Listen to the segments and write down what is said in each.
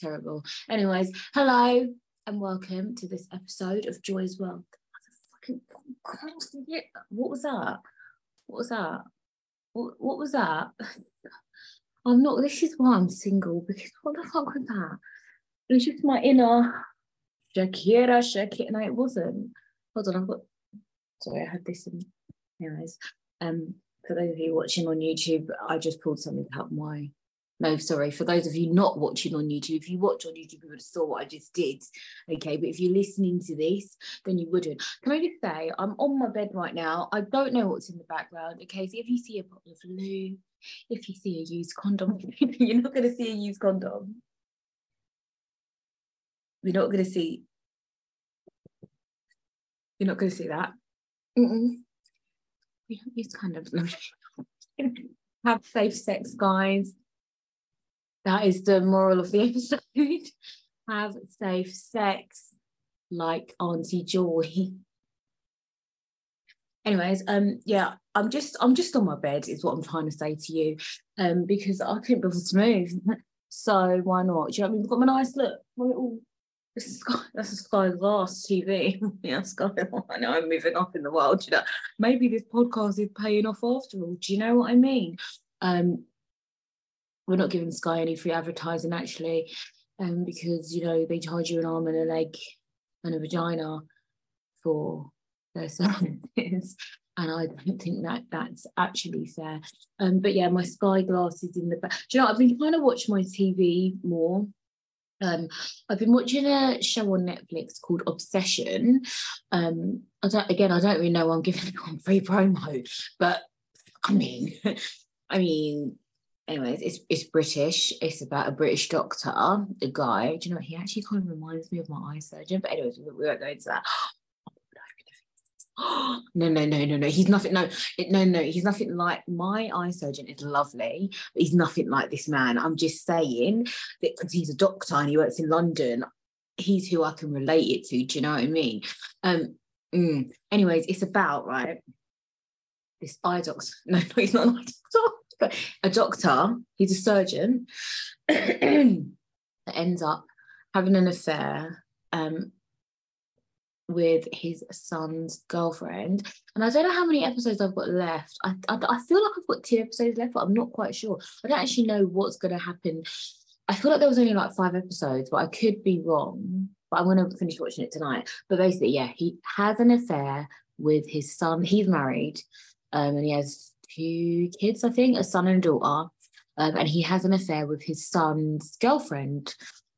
terrible. Anyways, hello and welcome to this episode of Joy's World. What was that? What was that? What, what was that? I'm not, this is why I'm single because what the fuck was that? It was just my inner Shakira, Shakira. No, it wasn't. Hold on, I've got, sorry, I had this in, anyways. Um, for those of you watching on YouTube, I just pulled something out my no, sorry. For those of you not watching on YouTube, if you watch on YouTube, you would have saw what I just did. Okay, but if you're listening to this, then you wouldn't. Can I just say, I'm on my bed right now. I don't know what's in the background. Okay, so if you see a bottle of loo, if you see a used condom, you're not going to see a used condom. You're not going to see. You're not going to see that. Mm-mm. We don't use condoms. Have safe sex, guys. That is the moral of the episode. Have safe sex like Auntie Joy. Anyways, um, yeah, I'm just I'm just on my bed, is what I'm trying to say to you. Um, because I couldn't be able to move. So why not? Do you know what I mean? We've got my nice look, my little this is Sky, that's a Sky Glass TV. yeah, Sky. I know I'm moving up in the world. You know, maybe this podcast is paying off after all. Do you know what I mean? Um, we're not giving Sky any free advertising actually, um, because you know they charge you an arm and a leg and a vagina for their services. And I don't think that that's actually fair. Um, but yeah, my Sky Glass is in the back. Do you know, I've been trying to watch my TV more. Um, I've been watching a show on Netflix called Obsession. Um, I don't, again, I don't really know. I'm giving it on free promo, but I mean, I mean, anyways, it's it's British. It's about a British doctor, a guy. Do you know what? He actually kind of reminds me of my eye surgeon. But anyways, we won't go into that. no, no, no, no, no. He's nothing. No, it, no, no. He's nothing like my eye surgeon. Is lovely, but he's nothing like this man. I'm just saying that because he's a doctor and he works in London, he's who I can relate it to. Do you know what I mean? Um. mm. Anyways, it's about right. This eye doctor. No, no, he's not an eye doctor but a doctor, he's a surgeon, ends up having an affair um, with his son's girlfriend. And I don't know how many episodes I've got left. I, I, I feel like I've got two episodes left, but I'm not quite sure. I don't actually know what's going to happen. I feel like there was only like five episodes, but I could be wrong. But I'm going to finish watching it tonight. But basically, yeah, he has an affair with his son. He's married um, and he has two kids, I think, a son and a daughter. Um, and he has an affair with his son's girlfriend.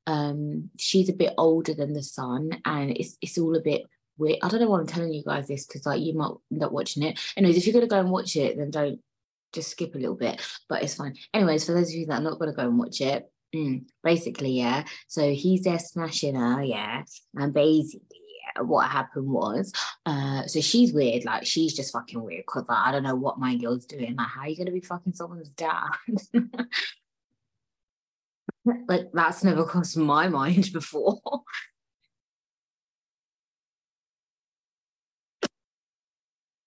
Um, she's a bit older than the son, and it's it's all a bit weird. I don't know why I'm telling you guys this because like you might end up watching it. Anyways, if you're gonna go and watch it, then don't just skip a little bit, but it's fine. Anyways, for those of you that are not gonna go and watch it, mm, basically, yeah. So he's there smashing her, yeah, and basically what happened was, uh, so she's weird, like she's just fucking weird because like, I don't know what my girl's doing. Like, how are you gonna be fucking someone's dad? like that's never crossed my mind before.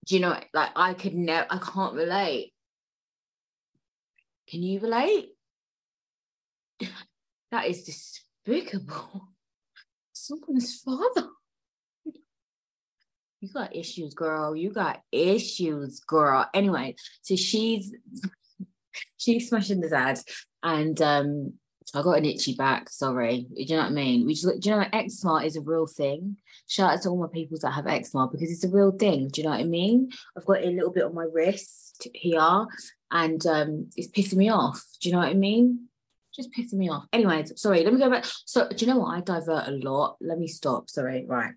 Do you know, like I could never, I can't relate. Can you relate? That is despicable. Someone's father. You got issues, girl. You got issues, girl. Anyway, so she's she's smashing the dad, and um, I got an itchy back. Sorry, do you know what I mean? We just, do you know, eczema is a real thing. Shout out to all my people that have eczema because it's a real thing. Do you know what I mean? I've got a little bit on my wrist here, and um, it's pissing me off. Do you know what I mean? Just pissing me off. Anyways, sorry. Let me go back. So, do you know what? I divert a lot. Let me stop. Sorry. Right.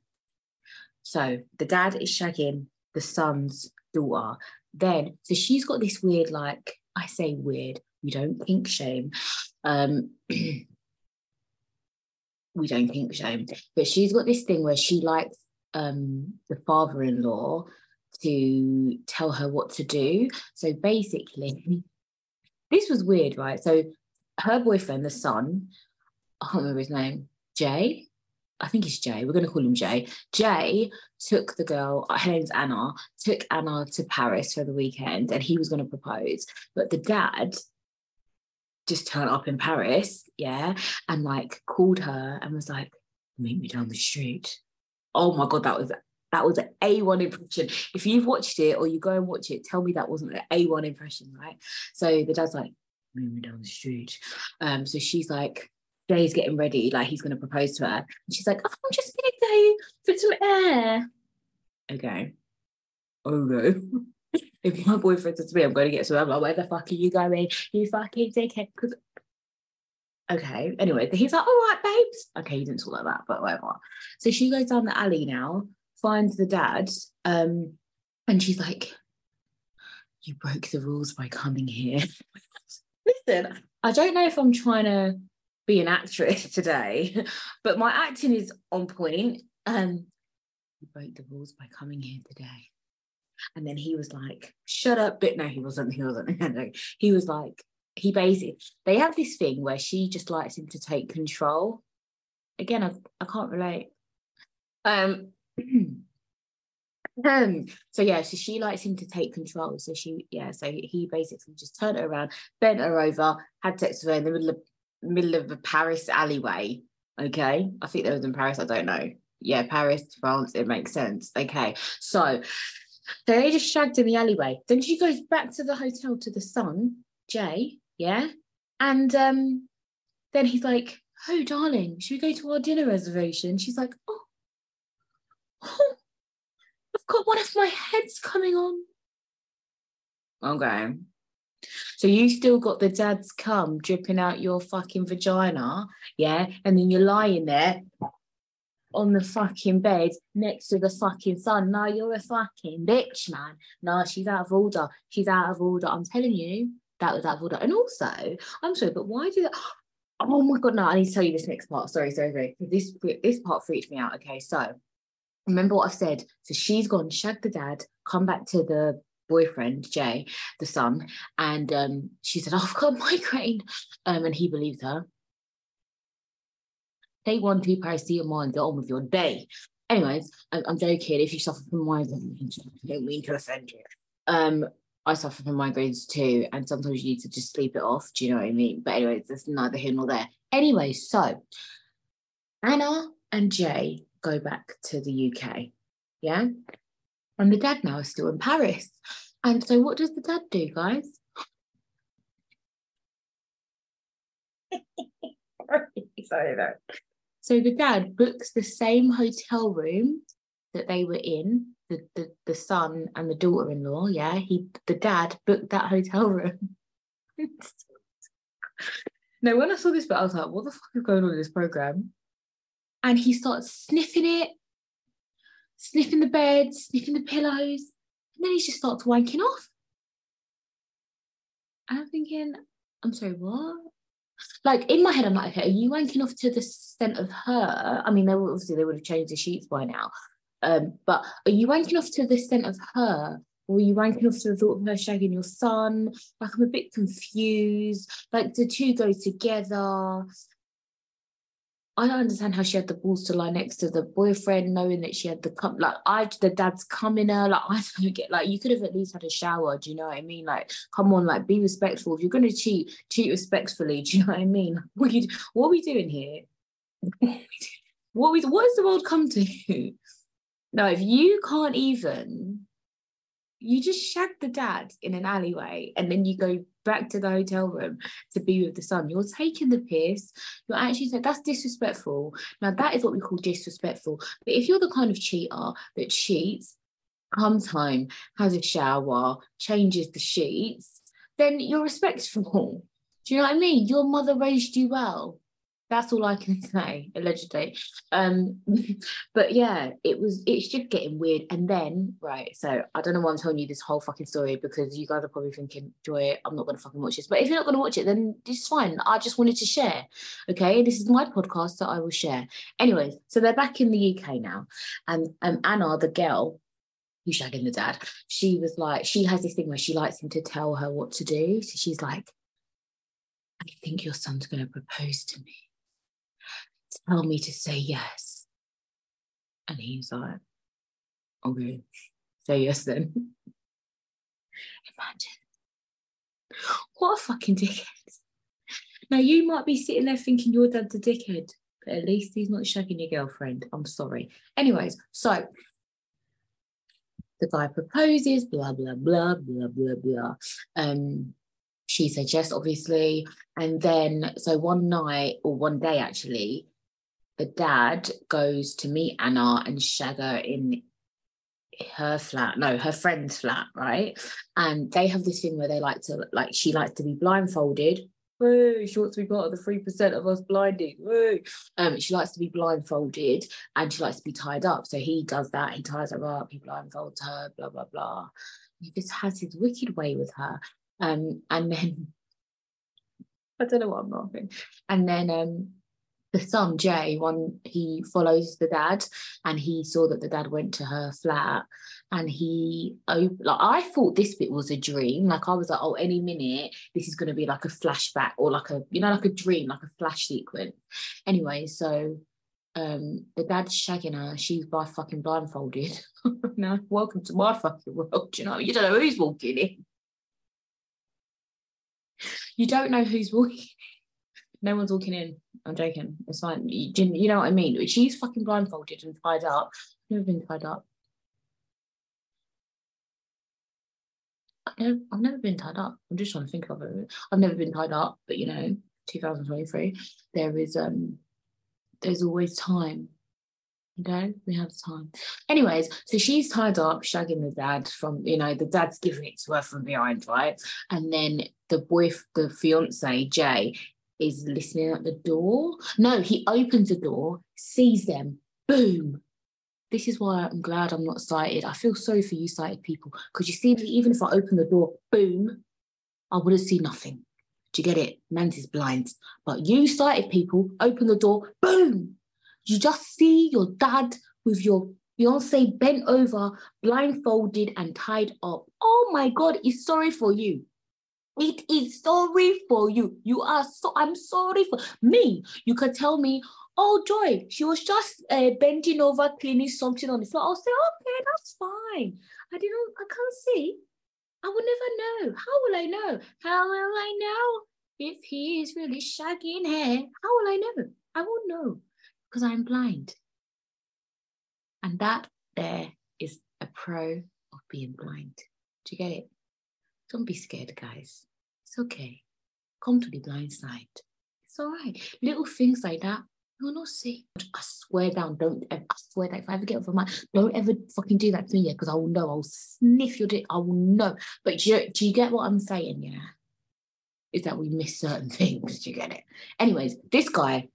So the dad is shagging the son's daughter. Then, so she's got this weird, like, I say weird, we don't think shame. Um, we don't think shame, but she's got this thing where she likes um, the father in law to tell her what to do. So basically, this was weird, right? So her boyfriend, the son, I can't remember his name, Jay, I think it's Jay. We're going to call him Jay. Jay took the girl, her name's Anna, took Anna to Paris for the weekend and he was going to propose. But the dad just turned up in Paris, yeah, and like called her and was like, meet me down the street. Oh my God, that was that was an A1 impression. If you've watched it or you go and watch it, tell me that wasn't an A1 impression, right? So the dad's like, meet me down the street. Um, so she's like, Jay's getting ready, like he's going to propose to her. And she's like, oh, I'm just going to go for some air. Okay. Oh Okay. if my boyfriend says to me, I'm going to get some air, like, where the fuck are you going? You fucking dickhead. Because okay. Anyway, he's like, all right, babes. Okay, he didn't talk like that, but whatever. So she goes down the alley now, finds the dad, um, and she's like, you broke the rules by coming here. Listen, I don't know if I'm trying to be an actress today, but my acting is on point. Um, you broke the rules by coming here today. And then he was like, shut up. But no, he wasn't. He wasn't. he was like, he basically, they have this thing where she just likes him to take control. Again, I, I can't relate. Um, um, so yeah, so she likes him to take control. So she, yeah, so he basically just turned her around, bent her over, had sex with her in the middle of middle of a Paris alleyway. Okay. I think they was in Paris. I don't know. Yeah, Paris, France, it makes sense. Okay. So they just shagged in the alleyway. Then she goes back to the hotel to the son, Jay. Yeah. And um, then he's like, Oh, darling, should we go to our dinner reservation? She's like, Oh, oh I've got one of my heads coming on. Okay. So you still got the dad's cum dripping out your fucking vagina, yeah? And then you're lying there on the fucking bed next to the fucking son. No, you're a fucking bitch, man. No, she's out of order. She's out of order. I'm telling you, that was out of order. And also, I'm sorry, but why do that? Oh my god, no, I need to tell you this next part. Sorry, sorry, sorry. This this part freaked me out. Okay, so remember what I've said. So she's gone, shagged the dad, come back to the boyfriend, Jay, the son, and um, she said, oh, I've got a migraine. Um, and he believes her. Day one, two paracetamol and get on with your day. Anyways, I'm, I'm joking. If you suffer from migraines, I don't mean to offend you. Um, I suffer from migraines too, and sometimes you need to just sleep it off. Do you know what I mean? But anyways, that's neither here nor there. Anyway, so Anna and Jay go back to the UK. Yeah. And the dad now is still in Paris. And so, what does the dad do, guys? Sorry, no. So the dad books the same hotel room that they were in, the, the, the son and the daughter-in-law. Yeah, he the dad booked that hotel room. now, when I saw this, but I was like, "What the fuck is going on in this program?" And he starts sniffing it sniffing the bed, sniffing the pillows, and then he just starts wanking off. And I'm thinking, I'm sorry, what? Like in my head, I'm like, okay, are you wanking off to the scent of her? I mean, they were, obviously they would have changed the sheets by now. Um, but are you wanking off to the scent of her? Or are you wanking off to the thought of her shagging your son? Like I'm a bit confused. Like the two go together. I don't understand how she had the balls to lie next to the boyfriend, knowing that she had the cup. Like I, the dad's coming her. Like I don't get. Like you could have at least had a shower. Do you know what I mean? Like come on, like be respectful. If you're gonna cheat, cheat respectfully. Do you know what I mean? What are, you, what are we doing here? what we the world come to? Now, if you can't even you just shag the dad in an alleyway and then you go back to the hotel room to be with the son. You're taking the piss. You're actually saying that's disrespectful. Now that is what we call disrespectful. But if you're the kind of cheater that cheats, comes home, has a shower, changes the sheets, then you're respectful. Do you know what I mean? Your mother raised you well. That's all I can say, allegedly. Um, but yeah, it was it's just getting weird. And then, right, so I don't know why I'm telling you this whole fucking story because you guys are probably thinking, Joy, I'm not gonna fucking watch this. But if you're not gonna watch it, then it's fine. I just wanted to share. Okay. This is my podcast that I will share. Anyways, so they're back in the UK now. And um Anna, the girl, who's shagging the dad, she was like, she has this thing where she likes him to tell her what to do. So she's like, I think your son's gonna propose to me tell me to say yes. And he's like, okay, say yes then. Imagine. What a fucking dickhead. Now you might be sitting there thinking your dad's a dickhead, but at least he's not shagging your girlfriend. I'm sorry. Anyways, so the guy proposes, blah, blah, blah, blah, blah, blah. Um, she says yes, obviously. And then, so one night or one day actually, the dad goes to meet Anna and shag her in her flat, no, her friend's flat, right? And they have this thing where they like to, like, she likes to be blindfolded. Woo, she wants to be part of the three percent of us blinding. Woo. Um, she likes to be blindfolded and she likes to be tied up. So he does that. He ties her up. He blindfolds her. Blah blah blah. He just has his wicked way with her. Um, and then I don't know what I'm laughing. And then um, the son Jay, one he follows the dad, and he saw that the dad went to her flat, and he oh, like I thought this bit was a dream. Like I was like, oh, any minute this is going to be like a flashback or like a you know like a dream, like a flash sequence. Anyway, so um the dad's shagging her, she's by fucking blindfolded. no, welcome to my fucking world. You know, you don't know who's walking in. You don't know who's walking. No one's walking in. I'm joking. It's fine. You, you know what I mean? She's fucking blindfolded and tied up. I've never been tied up. I've never, been tied up. I'm just trying to think of it. I've never been tied up, but you know, 2023, there is um there's always time. Okay, we have time. Anyways, so she's tied up, shagging the dad from, you know, the dad's giving it to her from behind, right? And then the boy, the fiance, Jay, is listening at the door. No, he opens the door, sees them, boom. This is why I'm glad I'm not sighted. I feel sorry for you sighted people because you see, even if I open the door, boom, I wouldn't see nothing. Do you get it? Man's is blind. But you sighted people, open the door, boom. You just see your dad with your fiance bent over, blindfolded and tied up. Oh my God, he's sorry for you. It is sorry for you. You are so, I'm sorry for me. You could tell me, oh, Joy, she was just uh, bending over, cleaning something on the floor. I'll say, okay, that's fine. I didn't, I can't see. I will never know. How will I know? How will I know if he is really shagging hair? How will I know? I won't know because I'm blind. And that there is a pro of being blind. Do you get it? Don't be scared, guys. It's okay. Come to the blind side. It's all right. Little things like that, you'll not see. I swear down, don't I swear that if I ever get over my don't ever fucking do that to me, yeah, because I will know. I'll sniff your dick. I will know. But do you, do you get what I'm saying? Yeah. Is that we miss certain things. Do you get it? Anyways, this guy,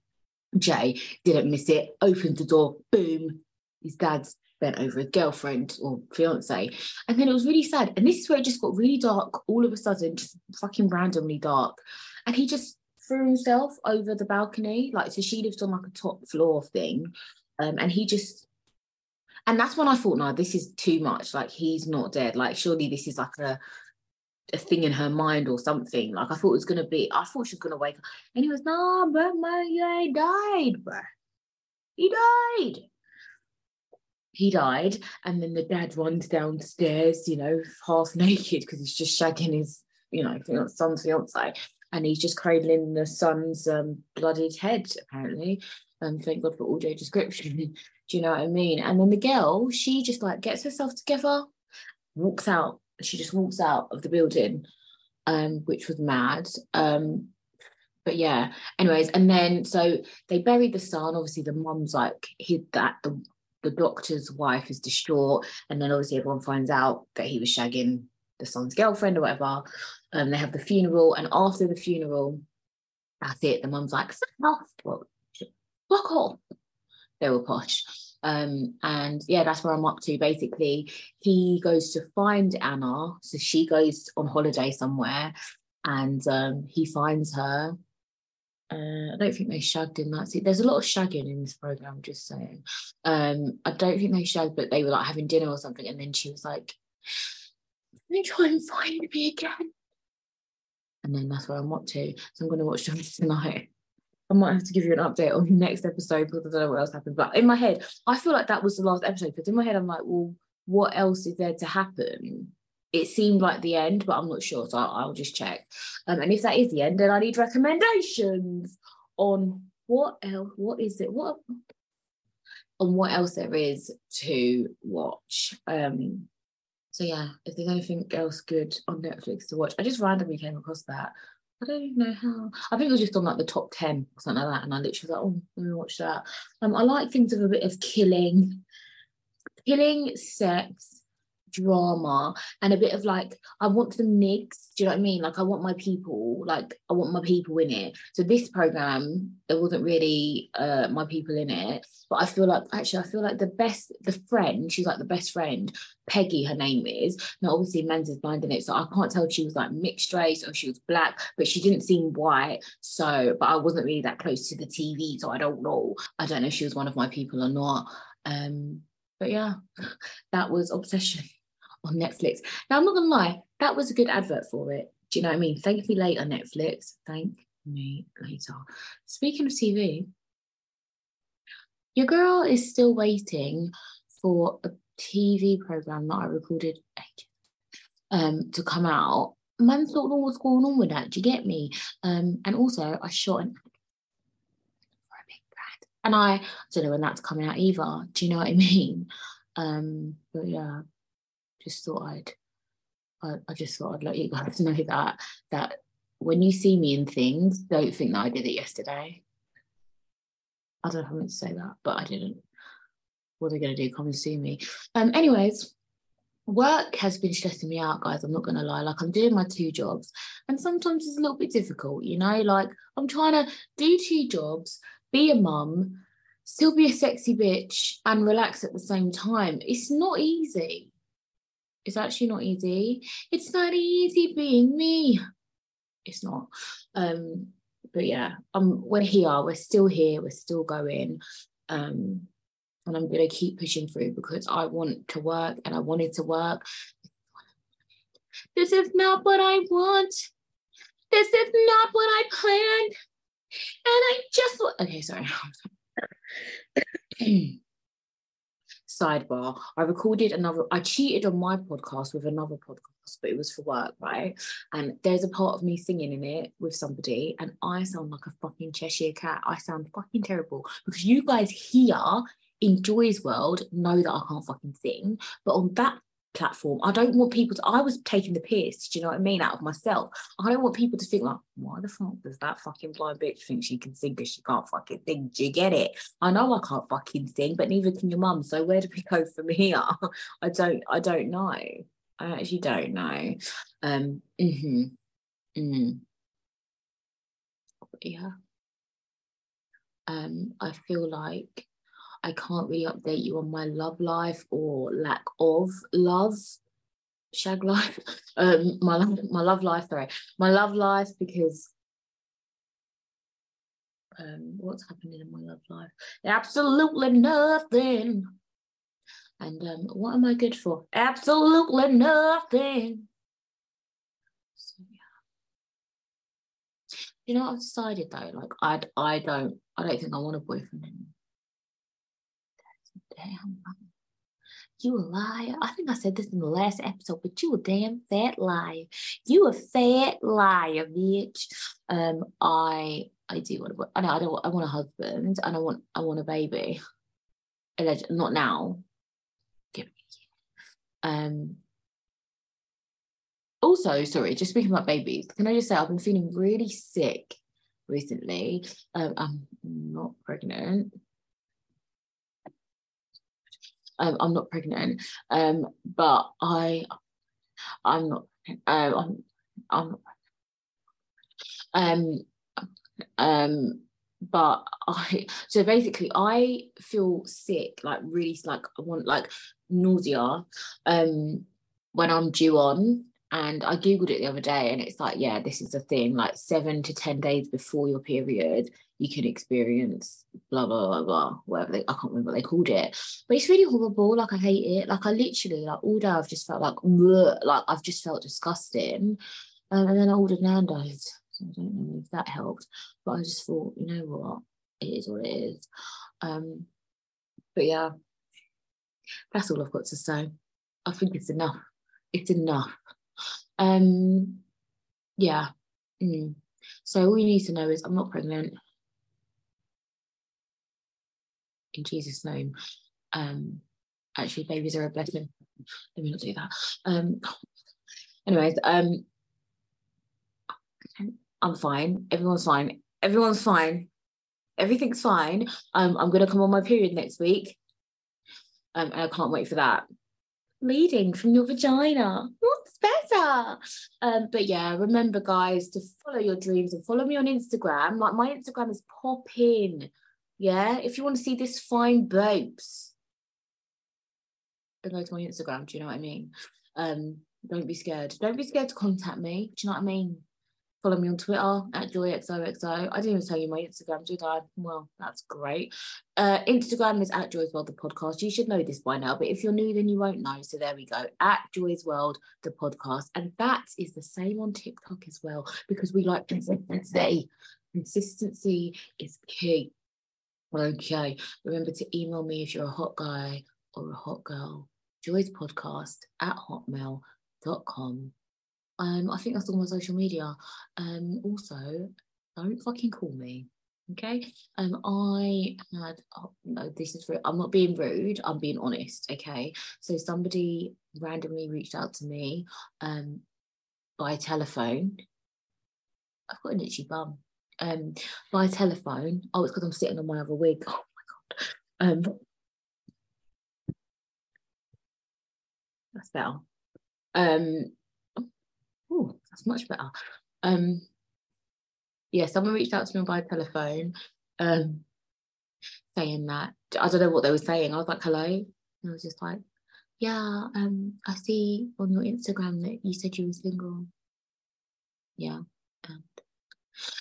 Jay, didn't miss it, opened the door, boom, his dad's bent over a girlfriend or fiance. And then it was really sad. And this is where it just got really dark all of a sudden, just fucking randomly dark. And he just threw himself over the balcony. Like, so she lived on like a top floor thing. Um, and he just, and that's when I thought, no, this is too much. Like, he's not dead. Like, surely this is like a, a thing in her mind or something. Like, I thought it was going to be, I thought she was going to wake up. And he was, no, but my, he died, bro. He died he died and then the dad runs downstairs you know half naked because he's just shagging his you know son's fiance and he's just cradling the son's um, bloodied head apparently. And um, thank god for audio description. Do you know what i mean? And then the girl she just like gets herself together walks out she just walks out of the building um, which was mad um, but yeah. Anyways and then so they buried the son. Obviously the mum's like hid that the the doctor's wife is distraught, and then obviously everyone finds out that he was shagging the son's girlfriend or whatever. Um, they have the funeral, and after the funeral, that's it. The mum's like, fuck off. They were posh. Um, and yeah, that's where I'm up to. Basically, he goes to find Anna. So she goes on holiday somewhere and um, he finds her uh, I don't think they shagged in that. See, there's a lot of shagging in this program. Just saying. Um, I don't think they shagged, but they were like having dinner or something, and then she was like, "Let me try and find me again." And then that's where I'm up to. So I'm going to watch them tonight. I might have to give you an update on the next episode because I don't know what else happened. But in my head, I feel like that was the last episode because in my head, I'm like, well, what else is there to happen? It seemed like the end, but I'm not sure. So I'll, I'll just check. Um, and if that is the end, then I need recommendations on what else, what is it? What on what else there is to watch. Um, so yeah, if there's anything else good on Netflix to watch, I just randomly came across that. I don't even know how. I think it was just on like the top 10 or something like that. And I literally was like, oh, let me watch that. Um, I like things with a bit of killing, killing, sex, drama and a bit of like I want them mixed. Do you know what I mean? Like I want my people, like I want my people in it. So this program, there wasn't really uh my people in it, but I feel like actually I feel like the best, the friend, she's like the best friend, Peggy, her name is. Now obviously Men's is blind in it, so I can't tell if she was like mixed race or she was black, but she didn't seem white. So, but I wasn't really that close to the TV, so I don't know. I don't know if she was one of my people or not. Um, but yeah, that was obsession on Netflix. Now, I'm not gonna lie, that was a good advert for it. Do you know what I mean? Thank me later, Netflix. Thank me later. Speaking of TV, your girl is still waiting for a TV program that I recorded um, to come out. Man thought know what's going on with that. Do you get me? Um, and also, I shot an for a big brand, and I, I don't know when that's coming out either. Do you know what I mean? Um, but yeah, just thought I'd I, I just thought I'd let you guys know that that when you see me in things, don't think that I did it yesterday. I don't know if I meant to say that, but I didn't. What are they to do? Come and see me. Um. Anyways, work has been stressing me out, guys. I'm not to lie. Like I'm doing my two jobs, and sometimes it's a little bit difficult. You know, like I'm trying to do two jobs, be a mum, still be a sexy bitch, and relax at the same time. It's not easy. It's actually not easy. It's not easy being me. It's not. Um, but yeah, um, we're here. We're still here. We're still going. Um, and I'm gonna keep pushing through because I want to work and I wanted to work. This is not what I want. This is not what I planned. And I just okay, sorry. sidebar, I recorded another, I cheated on my podcast with another podcast, but it was for work, right? And there's a part of me singing in it with somebody, and I sound like a fucking Cheshire cat. I sound fucking terrible because you guys here in Joy's world know that I can't fucking sing, but on that platform. I don't want people to, I was taking the piss, do you know what I mean, out of myself. I don't want people to think like, why the fuck does that fucking blind bitch think she can sing because she can't fucking sing? Do you get it? I know I can't fucking sing, but neither can your mum. So where do we go from here? I don't, I don't know. I actually don't know. Um, mm-hmm, mm-hmm. Yeah. Um, I feel like I can't really update you on my love life or lack of love, shag life, um, my my love life. Sorry, my love life because um, what's happening in my love life? Absolutely nothing. And um, what am I good for? Absolutely nothing. You know I've decided though? Like I I don't I don't think I want a boyfriend anymore damn you a liar. I think I said this in the last episode, but you a damn fat liar. You a fat liar, bitch. Um, I I do want to. I know I don't. I want a husband, and I want I want a baby. Alleged, not now. Give me. Um. Also, sorry, just speaking about babies, can I just say I've been feeling really sick recently. Um, I'm not pregnant um, I'm not pregnant, um, but I, I'm not. Um, I'm, I'm um, um, but I so basically I feel sick, like really like I want like nausea, um, when I'm due on. And I googled it the other day, and it's like, yeah, this is a thing. Like seven to ten days before your period, you can experience blah blah blah blah whatever they, I can't remember what they called it but it's really horrible like I hate it like I literally like all day I've just felt like bleh, like I've just felt disgusting um, and then I ordered Nando's So I don't know if that helped, but I just thought, you know what, it is what it is. Um, but yeah, that's all I've got to say. I think it's enough. It's enough. Um, yeah. Mm. So all you need to know is I'm not pregnant. In Jesus' name. Um, actually, babies are a blessing. Let me not do that. Um, anyways, um, I'm fine. Everyone's fine. Everyone's fine. Everything's fine. Um, I'm gonna come on my period next week. Um, and I can't wait for that. Bleeding from your vagina. What's better? Um, but yeah, remember, guys, to follow your dreams and follow me on Instagram. Like my Instagram is popping. Yeah, if you want to see this fine then go to my Instagram. Do you know what I mean? Um, don't be scared. Don't be scared to contact me. Do you know what I mean? Follow me on Twitter at joyxoxo. I didn't even tell you my Instagram, did I? Well, that's great. Uh, Instagram is at Joy's World, the podcast. You should know this by now, but if you're new, then you won't know. So there we go. At Joy's World, the podcast. And that is the same on TikTok as well, because we like consistency. Consistency is key. Okay. Remember to email me if you're a hot guy or a hot girl. Joy's podcast at hotmail.com. Um, I think that's all my social media. Um, also, don't fucking call me. Okay. Um, I had oh, no, this is I'm not being rude, I'm being honest. Okay. So somebody randomly reached out to me um by telephone. I've got an itchy bum. Um, by telephone. Oh, it's because I'm sitting on my other wig. Oh my god. Um that's better. Um oh, that's much better. Um, yeah, someone reached out to me by telephone, um, saying that I don't know what they were saying. I was like, "Hello," and I was just like, "Yeah, um, I see on your Instagram that you said you were single." Yeah, and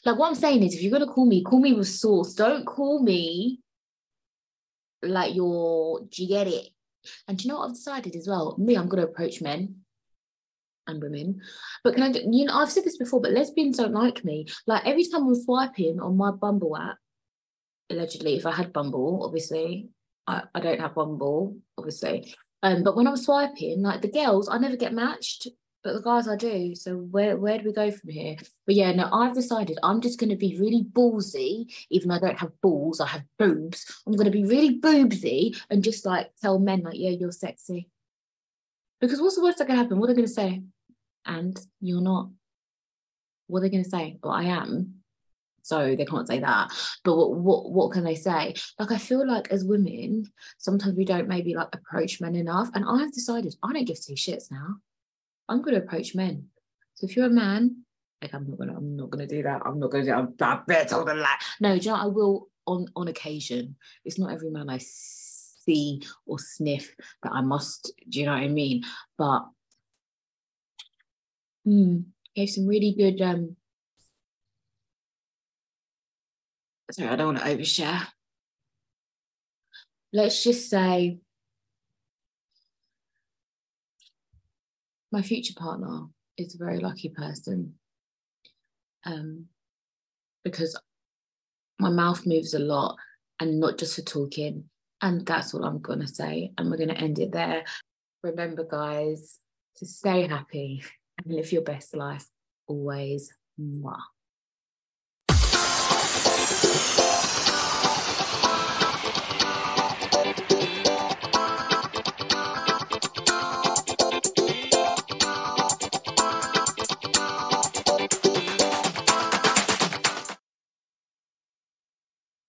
like what I'm saying is, if you're gonna call me, call me with source. Don't call me like you're. Do you get it? And do you know what I've decided as well? Me, I'm gonna approach men and women. But can I, you know, I've said this before, but lesbians don't like me. Like every time I'm swiping on my Bumble app, allegedly, if I had Bumble, obviously, I, I don't have Bumble, obviously. Um, but when I'm swiping, like the girls, I never get matched, but the guys I do. So where where do we go from here? But yeah, no, I've decided I'm just going to be really ballsy, even though I don't have balls, I have boobs. I'm going to be really boobsy and just like tell men like, yeah, you're sexy. Because what's the worst that can happen? What are they going to say? And you're not. What are they going to say? Well, I am. So they can't say that. But what, what what can they say? Like I feel like as women, sometimes we don't maybe like approach men enough. And I've decided I don't give two shits now. I'm gonna approach men. So if you're a man, like I'm not gonna I'm not gonna do that. I'm not gonna do I'm that bit on the lie. No, you know, I will on on occasion. It's not every man I see or sniff that I must, do you know what I mean? But Mm, gave some really good. Um, sorry, I don't want to overshare. Let's just say my future partner is a very lucky person um, because my mouth moves a lot and not just for talking. And that's all I'm going to say. And we're going to end it there. Remember, guys, to stay happy and live your best life always. Mwah.